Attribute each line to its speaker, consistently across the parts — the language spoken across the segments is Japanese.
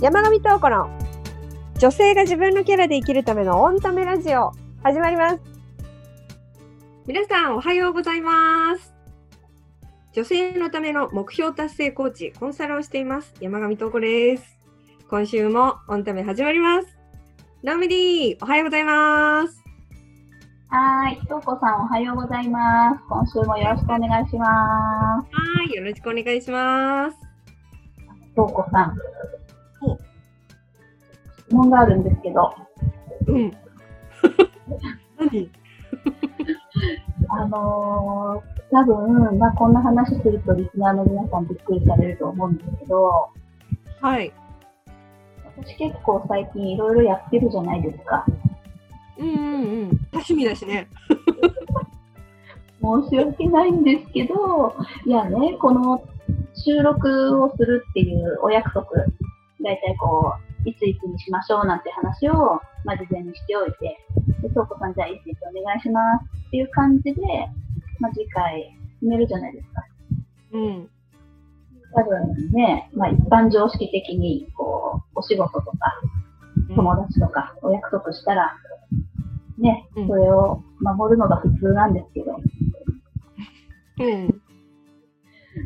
Speaker 1: 山上東子の女性が自分のキャラで生きるためのオンタメラジオ始まります。皆さんおはようございます。女性のための目標達成コーチコンサルをしています。山上東子です。今週もオンタメ始まります。ナオミディおはようございます。
Speaker 2: はい、東子さんおはようございます。今週もよろしくお願いします。
Speaker 1: はいよろしくお願いします。
Speaker 2: 東子さん問があるんですけど、
Speaker 1: うん。何？
Speaker 2: あのー、多分、まあ、こんな話するとリスナーの皆さんびっくりされると思うんですけど、
Speaker 1: はい。
Speaker 2: 私結構最近いろいろやってるじゃないですか。
Speaker 1: うんうんうん。多趣味だしね。
Speaker 2: 申し訳ないんですけど、いやね、この収録をするっていうお約束、だいたいこう、いついつにしましょうなんて話を、まあ、事前にしておいて、で、東子さんじゃあいついつお願いしますっていう感じで、まあ、次回決めるじゃないですか。
Speaker 1: うん。
Speaker 2: 多分ね、まあ、一般常識的に、こう、お仕事とか、友達とか、お約束したら、ね
Speaker 1: うん、
Speaker 2: それを守るのが普通なんですけど、
Speaker 1: うん。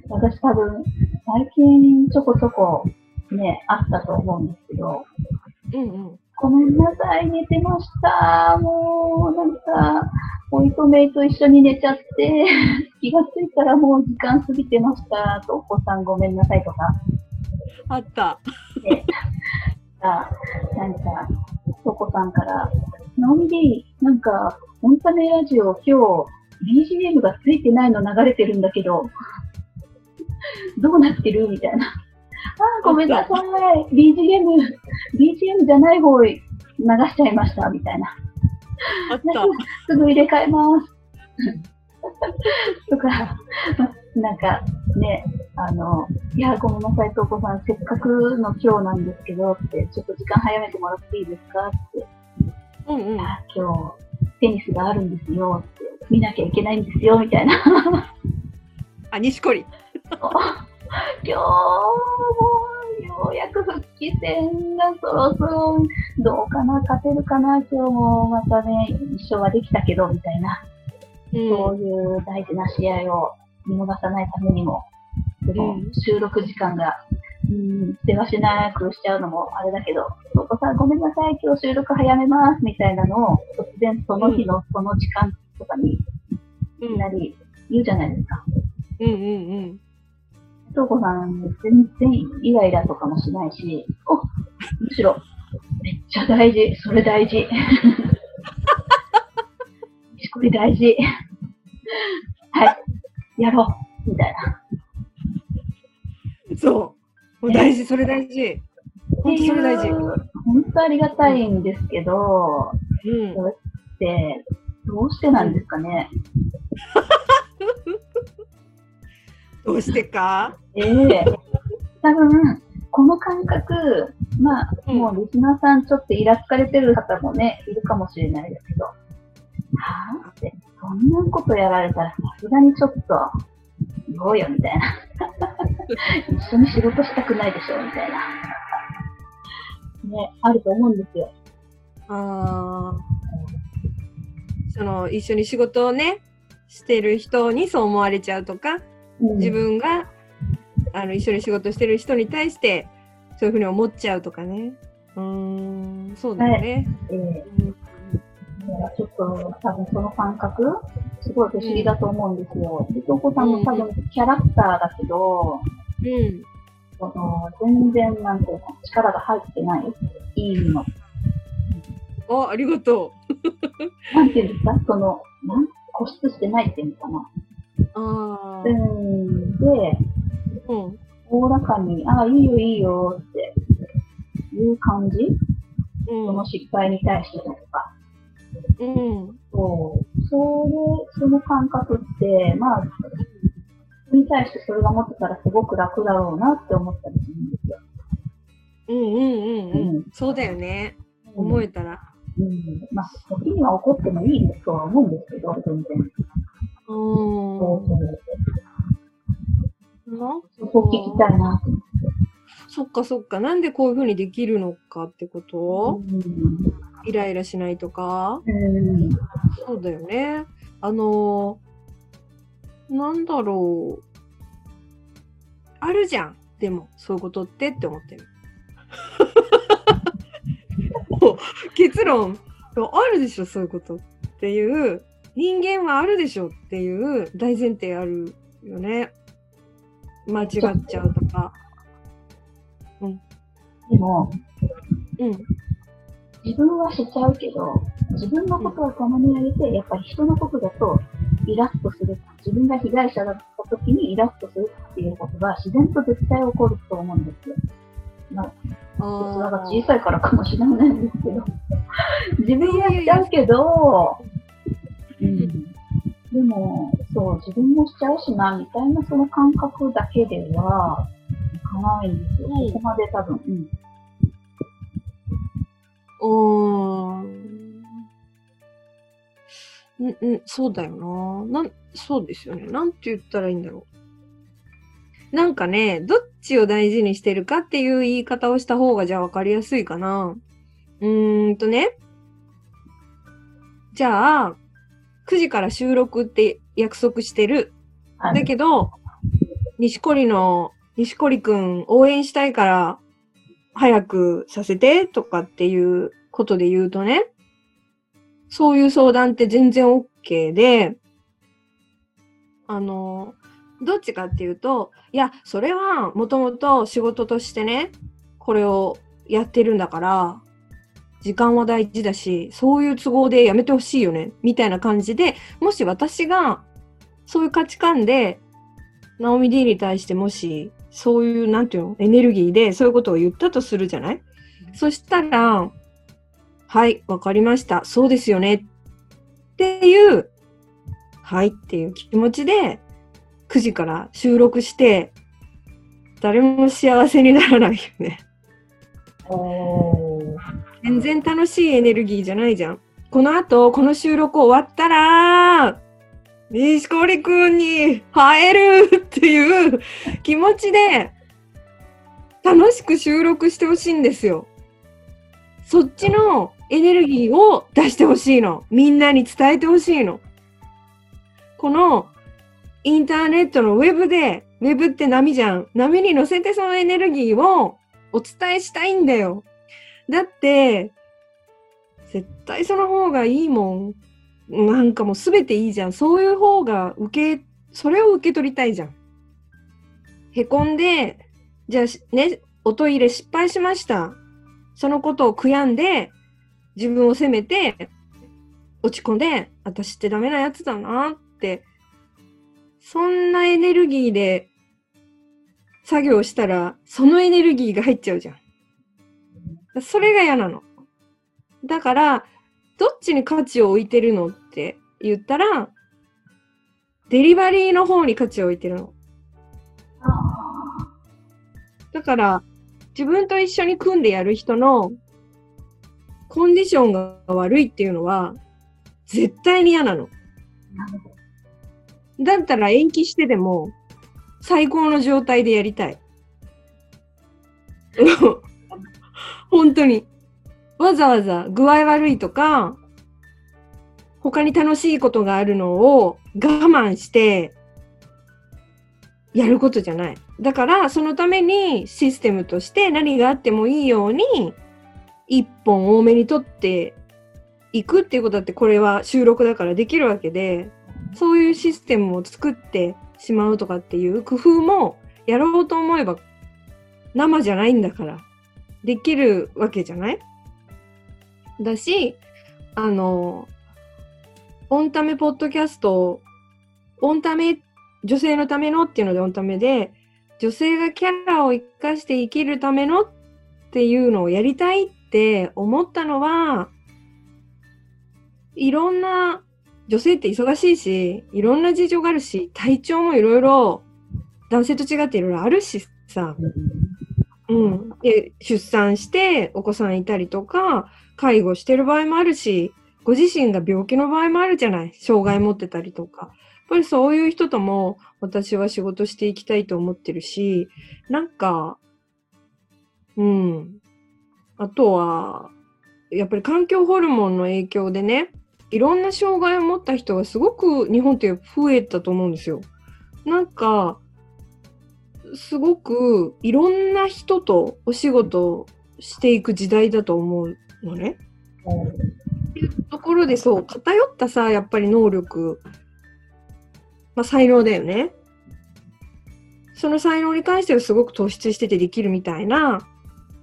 Speaker 2: 私多分、最近ちょこちょこね、あったと思うんですけど、
Speaker 1: うんうん
Speaker 2: ごめんなさい、寝てました。もう、なんか、おいとめいと一緒に寝ちゃって、気がついたらもう時間過ぎてました。とお子さんごめんなさいとか、
Speaker 1: あった
Speaker 2: あなんか、とこさんから、ナオミでなんか、オンタメラジオ今日、BGM がついてないの流れてるんだけど、どうなってる？みたいな。あー、ごめんなさい。BGM、BGM じゃない方流しちゃいました、みたいな。
Speaker 1: あった
Speaker 2: すぐ入れ替えます。とか、なんかね、あの、いや、ごめんなさい、とうこさん、せっかくの今日なんですけど、って、ちょっと時間早めてもらっていいですか？って、
Speaker 1: うんうん
Speaker 2: あ今日、テニスがあるんですよ、って、見なきゃいけないんですよ、みたいな。
Speaker 1: あ錦織
Speaker 2: 今日もようやく復帰戦がそろそろどうかな、勝てるかな、今日もまたね、一勝はできたけど、みたいな。
Speaker 1: うん。
Speaker 2: そういう大事な試合を見逃さないためにも、でも
Speaker 1: うん。
Speaker 2: 収録時間が、うん、せわしなくしちゃうのもあれだけど、お子さんごめんなさい、今日収録早めます、みたいなのを、突然その日のその時間とかにい
Speaker 1: うん。
Speaker 2: きなり言うじゃないですか。
Speaker 1: うんうんうん
Speaker 2: とうこさん、全然イライラとかもしないし、おむしろ、めっちゃ大事、それ大事。これ大事。はい、やろう、みたいな。
Speaker 1: そうもう大事それ大事本当それ大事
Speaker 2: 本当ありがたいんですけど、
Speaker 1: うん
Speaker 2: で、どうしてなんですかね。
Speaker 1: どうしてか？
Speaker 2: ええ。多分、この感覚、まあ、
Speaker 1: うん。
Speaker 2: もうリスナーさんちょっとイラつかれてる方もね、いるかもしれないですけど、はぁ？って、そんなことやられたらさすがにちょっと、言おうよみたいな。一緒に仕事したくないでしょみたいな。ね、あると思うんですよ。
Speaker 1: あー。その一緒に仕事をねしてる人にそう思われちゃうとか
Speaker 2: うん
Speaker 1: 自分があの一緒に仕事してる人に対してそういうふうに思っちゃうとかね。うーんそうだよね、
Speaker 2: ええ
Speaker 1: うん。
Speaker 2: ちょっと多分その感覚、すごい不思議だと思うんですよ。で、お子さんも多分キャラクターだけど、
Speaker 1: うん。
Speaker 2: その全然なんていうの、力が入ってない、いいの。
Speaker 1: あありがと
Speaker 2: なんていうんですか？その、なん固執してないっていうのかな。
Speaker 1: う
Speaker 2: ん。で、
Speaker 1: うん
Speaker 2: おおらかに、ああ、いいよいいよっていう感じ、
Speaker 1: うん
Speaker 2: その失敗に対してとか。
Speaker 1: うん
Speaker 2: そう。それ、その感覚って、まあ、に対してそれが持ってたらすごく楽だろうなって思ったりするんですよ。
Speaker 1: うんうんうんうん、
Speaker 2: うん
Speaker 1: そうだよね思えたら
Speaker 2: うん。まあ、時には怒ってもいいとは思うんですけど、全然。
Speaker 1: うん。な
Speaker 2: そこ聞きたいなと思って。
Speaker 1: そそっかそっか。なんでこういうふうにできるのかってこと、イライラしないとか？
Speaker 2: うん。
Speaker 1: そうだよね。あのーなんだろう。あるじゃん。でも、そういうことってって思ってる。結論、あるでしょ、そういうことっていう、人間はあるでしょっていう大前提あるよね。間違っちゃうとか。
Speaker 2: でも、
Speaker 1: うん。
Speaker 2: 自分はしちゃうけど、自分のことを共に挙げて、やっぱり人のことだとイラッとする。自分が被害者だった時にイラッとするっていうことが自然と絶対起こると思うんですよ。まあ、器が
Speaker 1: あ
Speaker 2: 小さいからかもしれないんですけど。自分やっちゃうけど、うん。でも、そう、自分もしちゃうしな、みたいなその感覚だけでは、いかないんですよ。そこまで多分。うん。
Speaker 1: うーん。うん、うん、そうだよな。なん、そうですよね。なんて言ったらいいんだろう。なんかね、どっちを大事にしてるかっていう言い方をした方がじゃあ分かりやすいかな。うーんとね。じゃあ、9時から収録って約束してる。
Speaker 2: はい
Speaker 1: だけど、西堀の、西堀くん応援したいから、早くさせてとかっていうことで言うとね、そういう相談って全然 OK で、あの、どっちかっていうと、いや、それはもともと仕事としてね、これをやってるんだから、時間は大事だし、そういう都合でやめてほしいよね、みたいな感じで、もし私がそういう価値観で、ナオミ D に対してもし、そういう、なんていうの、エネルギーでそういうことを言ったとするじゃない？そしたら、はい、わかりました。そうですよね。っていう、はいっていう気持ちで、9時から収録して、誰も幸せにならないよね。全然楽しいエネルギーじゃないじゃん。この後、この収録終わったら、西堀くんに会えるっていう気持ちで、楽しく収録してほしいんですよ。そっちのエネルギーを出してほしいの。みんなに伝えてほしいの。このインターネットのウェブで、ウェブって波じゃん。波に乗せてそのエネルギーをお伝えしたいんだよ。だって、絶対その方がいいもん。なんかもうすべていいじゃん。そういう方が受け、それを受け取りたいじゃん。へこんで、じゃあね、おトイレ失敗しました。そのことを悔やんで、自分を責めて、落ち込んで、私ってダメなやつだなって、そんなエネルギーで作業したら、そのエネルギーが入っちゃうじゃん。それが嫌なの。だから、どっちに価値を置いてるのって言ったら、デリバリーの方に価値を置いてるの。だから、自分と一緒に組んでやる人のコンディションが悪いっていうのは、絶対に嫌なの。だったら延期してでも、最高の状態でやりたい。本当に。わざわざ具合悪いとか、他に楽しいことがあるのを我慢して、やることじゃない。だから、そのためにシステムとして何があってもいいように、一本多めに取っていくっていうことだって、これは収録だからできるわけで、そういうシステムを作ってしまうとかっていう工夫もやろうと思えば生じゃないんだからできるわけじゃない？だし、あの、オンタメポッドキャスト、オンタメ、女性のためのっていうのでオンタメで、女性がキャラを生かして生きるためのっていうのをやりたいって思ったのは、いろんな女性って忙しいし、いろんな事情があるし、体調もいろいろ男性と違っていろいろあるしさ、うんで、出産してお子さんいたりとか、介護してる場合もあるし、ご自身が病気の場合もあるじゃない。障害持ってたりとか。やっぱりそういう人とも私は仕事していきたいと思ってるし、なんか、うん。あとは、やっぱり環境ホルモンの影響でね、いろんな障害を持った人がすごく日本って増えたと思うんですよ。なんか、すごくいろんな人とお仕事していく時代だと思うのね。ところでそう、偏ったさ、やっぱり能力、まあ才能だよね。その才能に関してはすごく突出しててできるみたいな、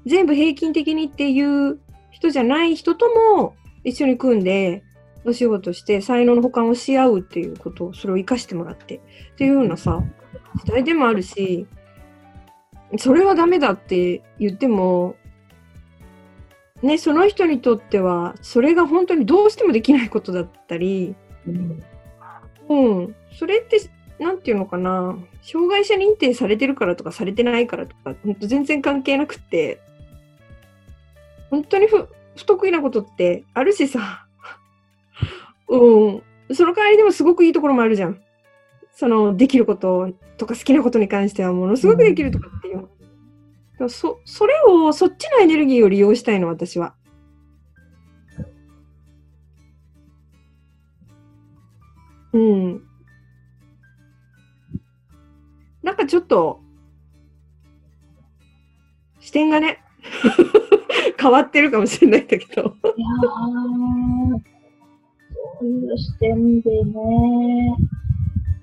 Speaker 1: 全部平均的にっていう人じゃない人とも一緒に組んでお仕事して才能の補完をし合うっていうことをそれを活かしてもらってっていうようなさ時代でもあるしそれはダメだって言ってもねその人にとってはそれが本当にどうしてもできないことだったり
Speaker 2: うん。
Speaker 1: うん。それってなんていうのかな障害者認定されてるからとかされてないからとか本当全然関係なくって本当に不不得意なことってあるしさ。うん。その代わりでもすごくいいところもあるじゃんそのできることとか好きなことに関してはものすごくできるとかっていう、でもそそれをそっちのエネルギーを利用したいの私は。うん。なんかちょっと、視点がね、変わってるかもしれないんだけど。
Speaker 2: いやー、そういう視点でね、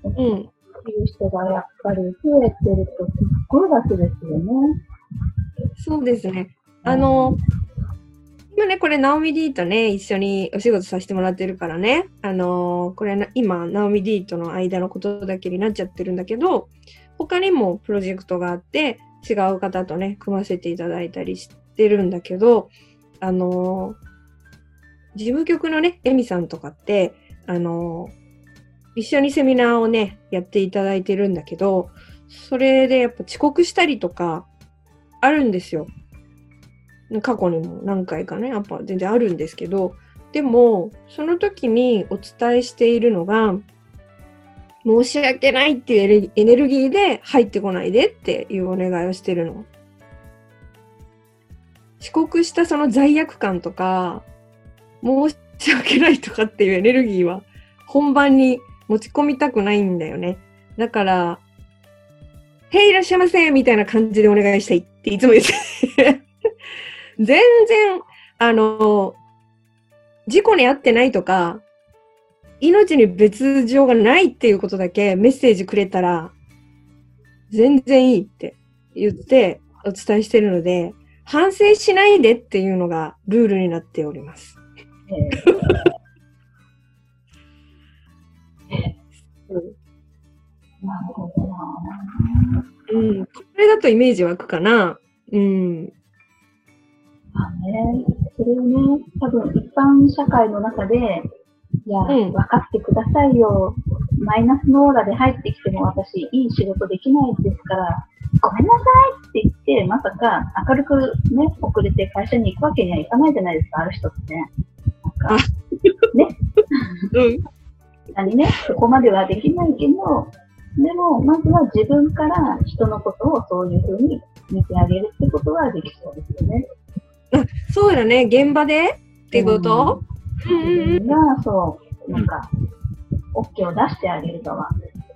Speaker 1: うん。
Speaker 2: っていう人がやっぱり増えてるとすっごい楽ですよね。
Speaker 1: そうですね。あの、今ね、これ、ナオミ D とね、一緒にお仕事させてもらってるからね、あの、これな、今、ナオミ D との間のことだけになっちゃってるんだけど、他にもプロジェクトがあって、違う方とね、組ませていただいたりしてるんだけど、あの、事務局のね、エミさんとかって、あの、一緒にセミナーをね、やっていただいてるんだけど、それでやっぱ遅刻したりとか、あるんですよ。過去にも何回かね、やっぱ全然あるんですけど、でも、その時にお伝えしているのが、申し訳ないっていうエネルギーで入ってこないでっていうお願いをしてるの。遅刻したその罪悪感とか、申し訳ないとかっていうエネルギーは本番に持ち込みたくないんだよね。だから、へいいらっしゃいませみたいな感じでお願いしたいっていつも言って。全然、あの、事故に遭ってないとか、命に別状がないっていうことだけメッセージくれたら、全然いいって言ってお伝えしてるので、反省しないでっていうのがルールになっております。うん。これだとイメージ湧くかな。うん。
Speaker 2: まあね、それをね、多分一般社会の中で、いや、
Speaker 1: うん
Speaker 2: 分かってくださいよ。マイナスのオーラで入ってきても私、いい仕事できないですから、ごめんなさいって言って、まさか明るくね、遅れて会社に行くわけにはいかないじゃないですか、ある人ってね。なんか、
Speaker 1: うん。
Speaker 2: 何ね、そこまではできないけど、でも、まずは自分から人のことをそういうふうに見てあげるってことはできそうですよね。
Speaker 1: そうだね。現場で？ってこと、うん、うんうん
Speaker 2: が、そう、なんか、OK を出してあげる側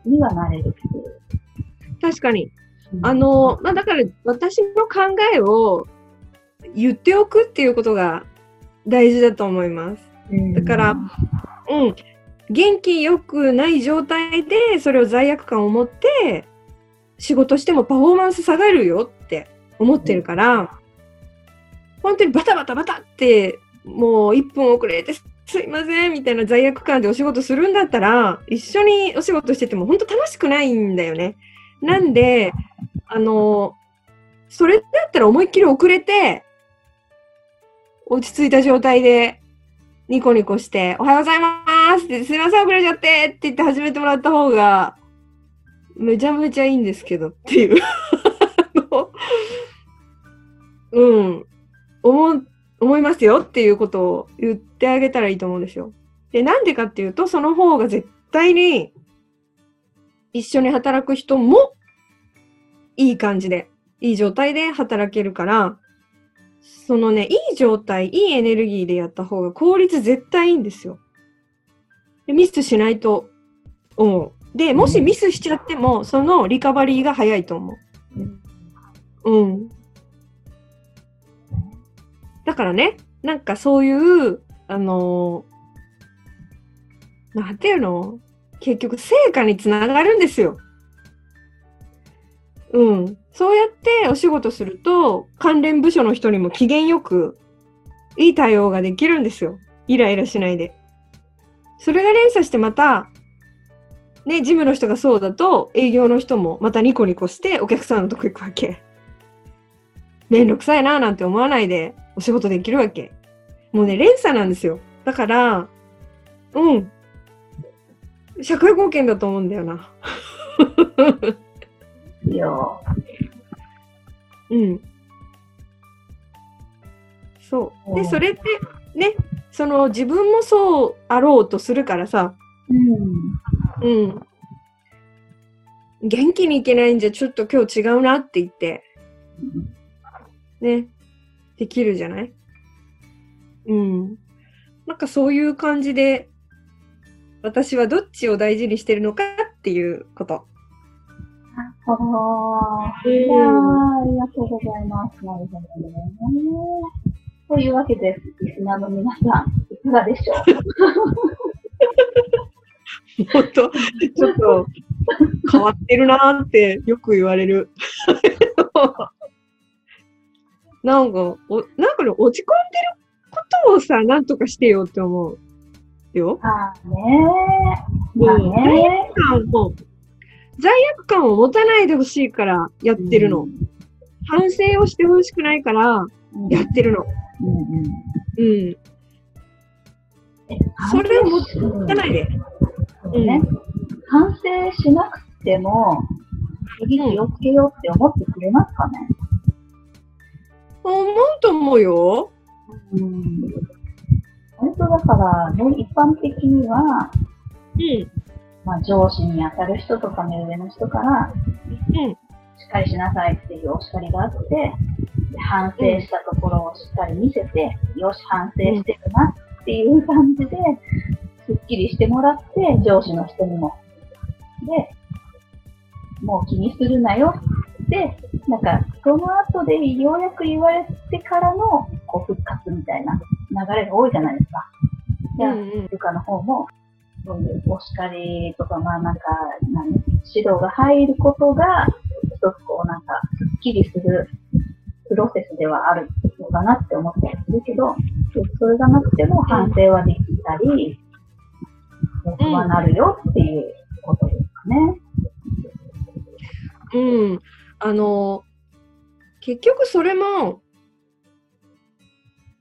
Speaker 2: にはなれるっていう。
Speaker 1: 確かに。あの、まあ、だから私の考えを言っておくっていうことが大事だと思います。
Speaker 2: うん、
Speaker 1: だからうん。元気良くない状態でそれを罪悪感を持って仕事してもパフォーマンス下がるよって思ってるから、本当にバタバタバタってもう1分遅れてすいませんみたいな罪悪感でお仕事するんだったら一緒にお仕事してても本当楽しくないんだよね。なんで、あの、それだったら思いっきり遅れて、落ち着いた状態でニコニコして、おはようございますって、すいません、遅れちゃってって言って始めてもらった方が、めちゃめちゃいいんですけどっていう。うん。思、思いますよっていうことを言ってあげたらいいと思うんですよ。で、なんでかっていうと、その方が絶対に一緒に働く人もいい感じで、いい状態で働けるから、そのね、いい状態、いいエネルギーでやった方が効率絶対いいんですよ。でミスしないと思う。で、もしミスしちゃっても、そのリカバリーが早いと思う。うん。だからね、なんかそういう、あのーなんていうの？結局成果につながるんですよ。うん。そうやってお仕事すると、関連部署の人にも機嫌よく、いい対応ができるんですよ。イライラしないで。それが連鎖してまた、ね、事務の人がそうだと、営業の人もまたニコニコしてお客さんのとこ行くわけ。めんどくさいななんて思わないでお仕事できるわけ。もうね、連鎖なんですよ。だから、うん。社会貢献だと思うんだよな。
Speaker 2: いやー
Speaker 1: うん。そう。で、
Speaker 2: うん
Speaker 1: それってね、その自分もそうあろうとするからさ、
Speaker 2: うん。
Speaker 1: うん。元気にいけないんじゃちょっと今日違うなって言って、ね、できるじゃない？うん。なんかそういう感じで、私はどっちを大事にしてるのかっていうこと。
Speaker 2: ああ、いやーありがとうございます。なるほどね。というわけで、リスナーの皆さん、いかがでしょう？
Speaker 1: 本当ちょっと変わってるなーってよく言われる。なんか、おなんかね、落ち込んでることをさ、なんとかしてよって思うよ。
Speaker 2: ああねー。まあね
Speaker 1: 感も罪悪感を持たないでほしいからやってるの。反省をしてほしくないから
Speaker 2: うん
Speaker 1: やってるの。
Speaker 2: うんうん
Speaker 1: うん。それを持たないで。
Speaker 2: そうね。反省しなくても、次気をつけようって思ってくれますかね？
Speaker 1: 思うと思うよ。
Speaker 2: うん。本当だからね、一般的には、
Speaker 1: うん。
Speaker 2: まあ、上司に当たる人とか目上の人から、
Speaker 1: うん。
Speaker 2: しっかりしなさいっていうお叱りがあって、で反省したところをしっかり見せて、よし、反省してるなっていう感じで、すっきりしてもらって、上司の人にも。で、もう気にするなよって、なんか、その後でようやく言われてからの、こう、復活みたいな流れが多いじゃないですか。じゃあ、
Speaker 1: うん
Speaker 2: 部下の方も、そういうお叱りとか、まあなんか、何指導が入ることが、一つこうなんか、すっきりするプロセスではあるのかなって思ったりするけど、それがなくても反省はできたり、僕はなるよっていうことですかね。
Speaker 1: うん。あの、結局それも、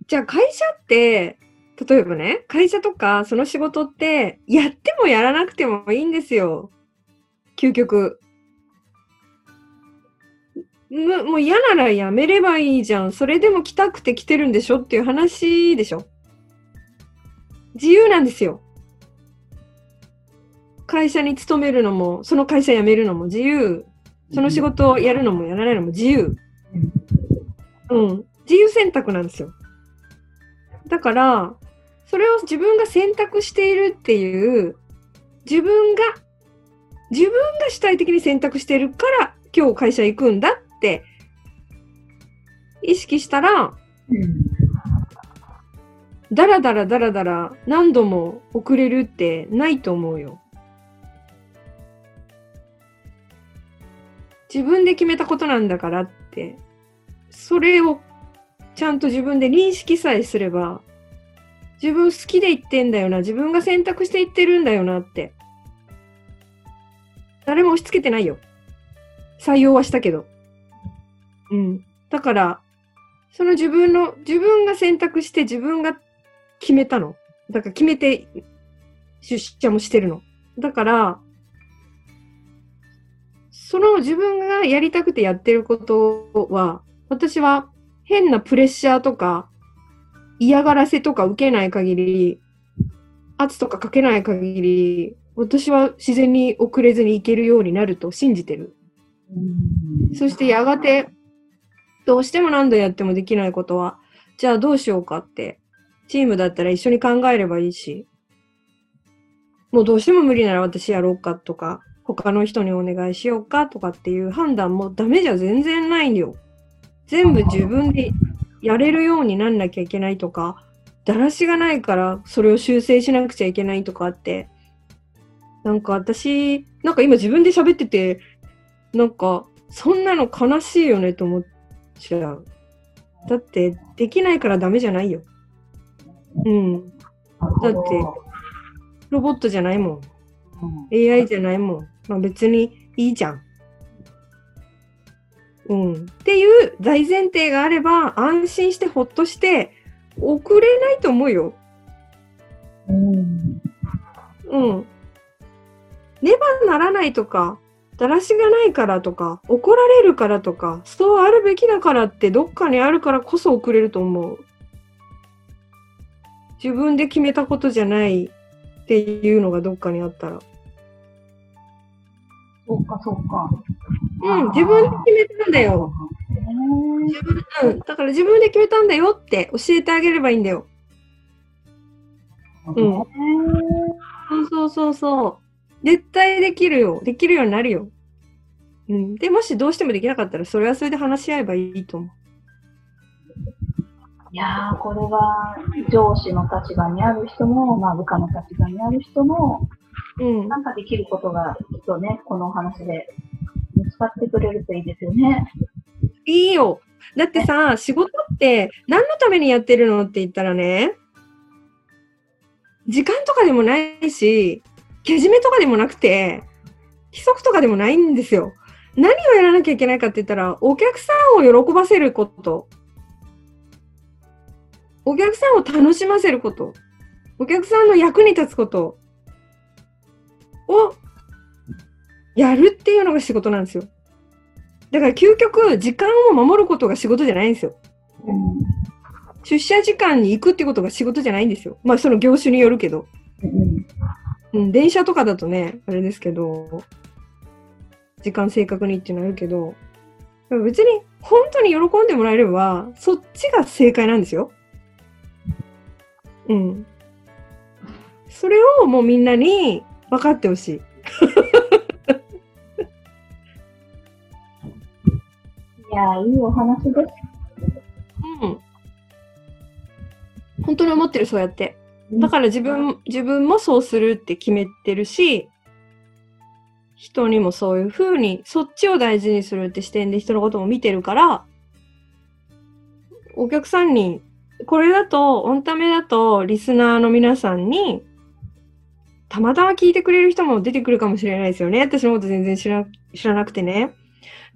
Speaker 1: じゃあ会社って、例えばね、会社とかその仕事って、やってもやらなくてもいいんですよ。究極。むもう嫌ならやめればいいじゃん。それでも来たくて来てるんでしょ？っていう話でしょ？自由なんですよ。会社に勤めるのも、その会社辞めるのも自由。その仕事をやるのもやらないのも自由。うん。自由選択なんですよ。だから、それを自分が選択しているっていう、自分が、自分が主体的に選択しているから、今日会社行くんだって、意識したら、
Speaker 2: うん
Speaker 1: だらだらだらだら何度も遅れるってないと思うよ。自分で決めたことなんだからって、それをちゃんと自分で認識さえすれば、自分好きで言ってんだよな、自分が選択して言ってるんだよなって。誰も押し付けてないよ。採用はしたけど。うん。だから、その自分の、自分が選択して自分が決めたの。だから決めて出社もしてるの。だから、その自分がやりたくてやってることは、私は変なプレッシャーとか嫌がらせとか受けない限り、圧とかかけない限り、私は自然に遅れずに行けるようになると信じてる。
Speaker 2: うん
Speaker 1: そしてやがて、どうしても何度やってもできないことは、じゃあどうしようかって、チームだったら一緒に考えればいいし、もうどうしても無理なら私やろうかとか、他の人にお願いしようかとかっていう判断もダメじゃ全然ないんよ。全部自分でやれるようになんなきゃいけないとか、だらしがないからそれを修正しなくちゃいけないとかあって、なんか私、なんか今自分で喋ってて、なんかそんなの悲しいよねと思っちゃう。だってできないからダメじゃないよ。うん。だってロボットじゃないもん。
Speaker 2: うん、
Speaker 1: AI じゃないもん。まあ、別にいいじゃん。うん。っていう大前提があれば、安心してほっとして、遅れないと思うよ。
Speaker 2: うん。
Speaker 1: うん。ねばならないとか、だらしがないからとか、怒られるからとか、そうあるべきだからってどっかにあるからこそ遅れると思う。自分で決めたことじゃないっていうのがどっかにあったら。
Speaker 2: そうか、そうか。
Speaker 1: うん、自分で決めたんだよ。
Speaker 2: へ
Speaker 1: 自分、うん、だから自分で決めたんだよって教えてあげればいいんだよ。
Speaker 2: ー
Speaker 1: うんそうそうそうそう。絶対できるよ。できるようになるよ。うん。で、もしどうしてもできなかったら、それはそれで話し合えばいいと思う。
Speaker 2: いやー、これは上司の立場にある人も、まあ、部下の立場にある人も、
Speaker 1: うん。
Speaker 2: なんかできることがきっとね、このお話で見つかってくれるといいですよね。
Speaker 1: いいよ。だってさ、仕事って何のためにやってるのって言ったらね、時間とかでもないし、けじめとかでもなくて、規則とかでもないんですよ。何をやらなきゃいけないかって言ったら、お客さんを喜ばせること。お客さんを楽しませること。お客さんの役に立つことをやるっていうのが仕事なんですよ。だから究極、時間を守ることが仕事じゃないんですよ。
Speaker 2: うん。
Speaker 1: 出社時間に行くってことが仕事じゃないんですよ。まあその業種によるけど。
Speaker 2: うん。
Speaker 1: 電車とかだとね、あれですけど、時間正確にっていうのあるけど、別に本当に喜んでもらえれば、そっちが正解なんですよ。うん。それをもうみんなに分かってほしい。
Speaker 2: いやー、いいお話です。
Speaker 1: うん。本当に思ってる、そうやって。だから自分、自分もそうするって決めてるし、人にもそういう風に、そっちを大事にするって視点で人のことも見てるから、お客さんに、これだと、オンタメだと、リスナーの皆さんに、たまたま聞いてくれる人も出てくるかもしれないですよね。私のこと全然知ら知らなくてね。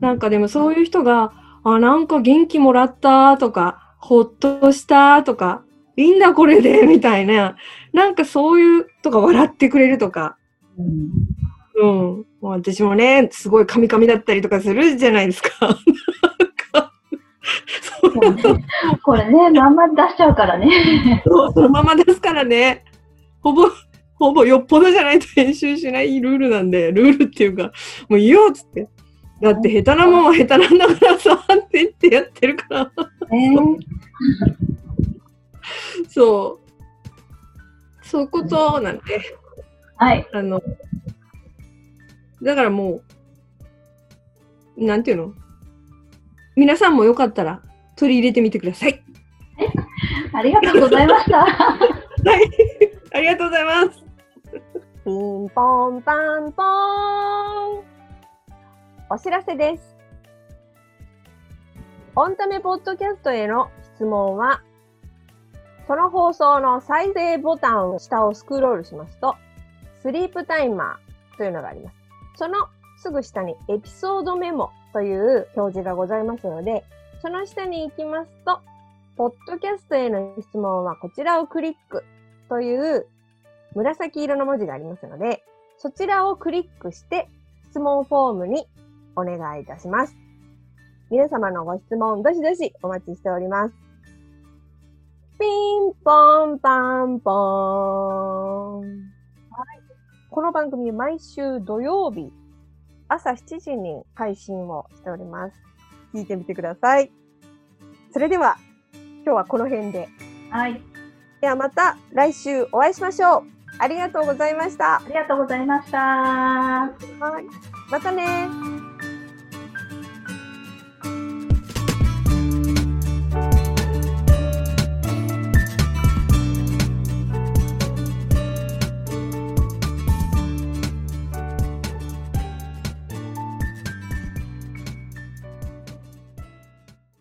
Speaker 1: なんかでもそういう人が、あ、なんか元気もらったとか、ほっとしたとか、いいんだこれで、みたいな。なんかそういう、とか笑ってくれるとか。
Speaker 2: うん。
Speaker 1: うん。もう私もね、すごいカミカミだったりとかするじゃないですか。
Speaker 2: これね、まんま出しちゃうからね。
Speaker 1: うそのままですからね。ほぼ、ほぼよっぽどじゃないと編集しないルールなんで、ルールっていうか、もういいよっつって。だって下手なもんは下手なんだからさ、って言ってやってるから。
Speaker 2: ね
Speaker 1: そう。そういうことなんで。
Speaker 2: はい。
Speaker 1: あの、だからもう、なんていうの？皆さんもよかったら取り入れてみてください。
Speaker 2: ありがとうございました。
Speaker 1: はい。ありがとうございます。
Speaker 3: ピンポンパンポーンお知らせです。オンタメポッドキャストへの質問は、その放送の再生ボタンを下をスクロールしますと、スリープタイマーというのがあります。そのすぐ下にエピソードメモという表示がございますので、その下に行きますと、ポッドキャストへの質問はこちらをクリックという紫色の文字がありますので、そちらをクリックして質問フォームにお願いいたします。皆様のご質問、どしどしお待ちしております。ピンポンパンポーン。この番組、毎週土曜日、朝7時に配信をしております。聞いてみてください。
Speaker 1: それでは、今日はこの辺で。
Speaker 2: はい。
Speaker 1: ではまた来週お会いしましょう。ありがとうございました。
Speaker 2: ありがとうございました。
Speaker 1: はい。またね